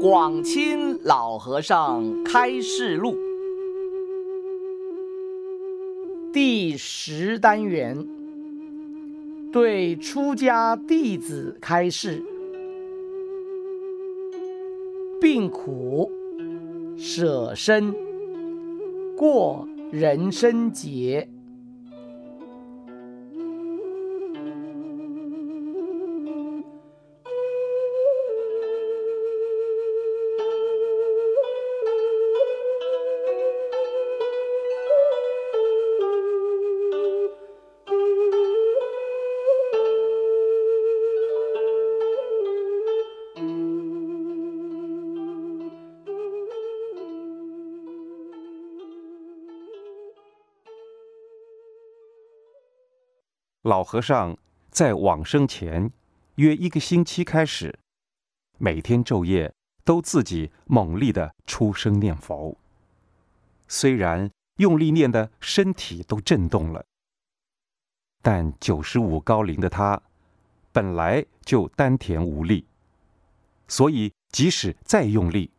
广钦老和尚开示录第十单元，对出家弟子开示：病苦舍身，过人生劫。老和尚在往生前约一个星期开始，每天昼夜都自己猛力的出声念佛。虽然用力念的身体都震动了，但九十五高龄的他本来就丹田无力，所以即使再用力，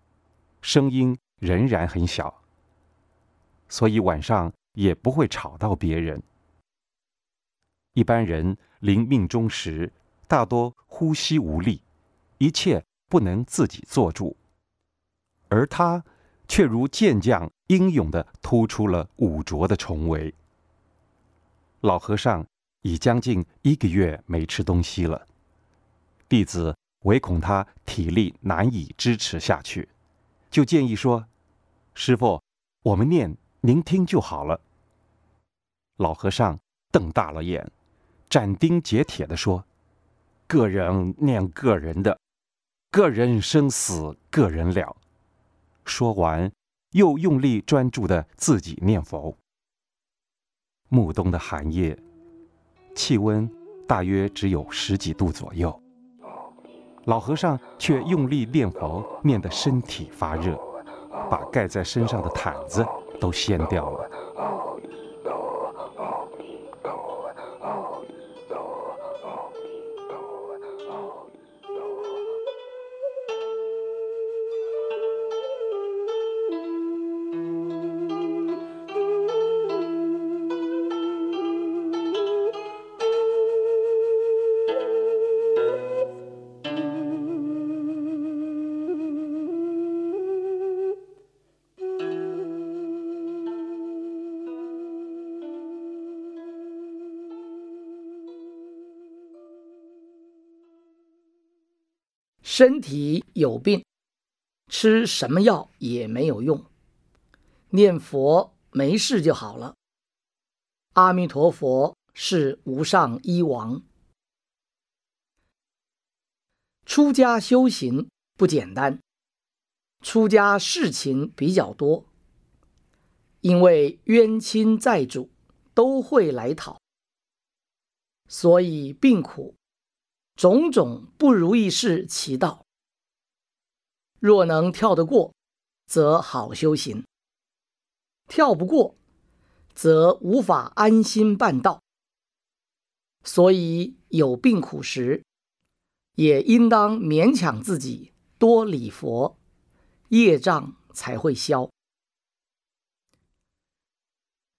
声音仍然很小，所以晚上也不会吵到别人。一般人临命终时，大多呼吸无力，一切不能自己做主，而他却如健将，英勇地突出了五浊的重围。老和尚已将近一个月没吃东西了，弟子唯恐他体力难以支持下去，就建议说：“师傅，我们念，您听就好了。”老和尚瞪大了眼。斩钉截铁地说：“个人念个人的，个人生死个人了。”说完，又用力专注的自己念佛。暮冬的寒夜，气温大约只有十几度左右，老和尚却用力念佛，念得身体发热，把盖在身上的毯子都掀掉了。身体有病，吃什么药也没有用，念佛没事就好了。阿弥陀佛是无上医王。出家修行不简单，出家事情比较多，因为冤亲债主都会来讨，所以病苦。种种不如意事其道，若能跳得过，则好修行；跳不过，则无法安心办道。所以有病苦时，也应当勉强自己多礼佛，业障才会消。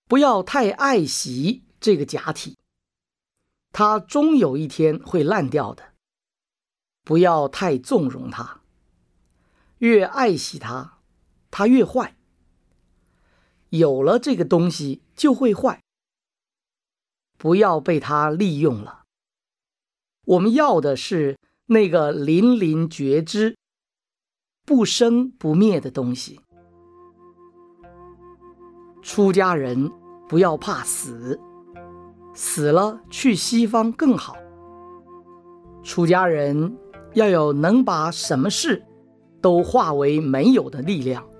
不要太爱惜这个假体。它终有一天会烂掉的，不要太纵容它。越爱惜它，它越坏。有了这个东西就会坏，不要被它利用了。我们要的是那个淋漓觉知、不生不灭的东西。出家人不要怕死。死了去西方更好。出家人要有能把什么事都化为没有的力量。